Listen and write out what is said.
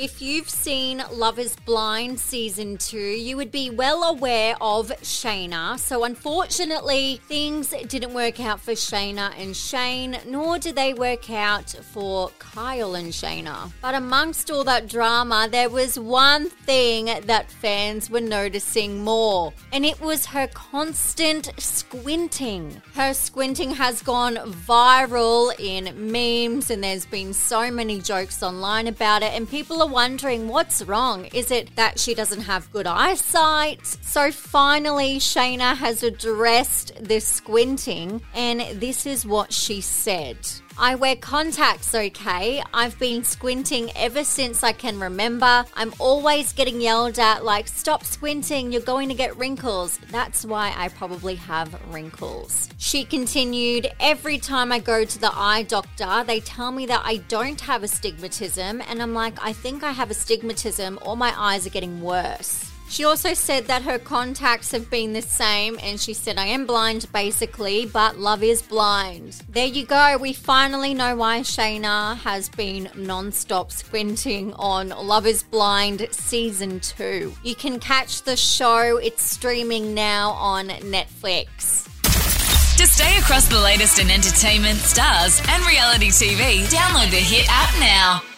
If you've seen Love is Blind season two, you would be well aware of Shaina. So, unfortunately, things didn't work out for Shaina and Shayne, nor did they work out for Kyle and Shaina. But amongst all that drama, there was one thing that fans were noticing more, and it was her constant squinting. Her squinting has gone viral in memes, and there's been so many jokes online about it, and people are wondering what's wrong. Is it that she doesn't have good eyesight? So finally, Shaina has addressed this squinting, and this is what she said. I wear contacts, okay? I've been squinting ever since I can remember. I'm always getting yelled at, like, stop squinting, you're going to get wrinkles. That's why I probably have wrinkles. She continued, every time I go to the eye doctor, they tell me that I don't have astigmatism, and I'm like, I think I have astigmatism, or my eyes are getting worse. She also said that her contacts have been the same, and she said, I am blind basically, but love is blind. There you go. We finally know why Shaina has been non stop squinting on Love is Blind Season 2. You can catch the show, it's streaming now on Netflix. To stay across the latest in entertainment, stars, and reality TV, download the Hit app now.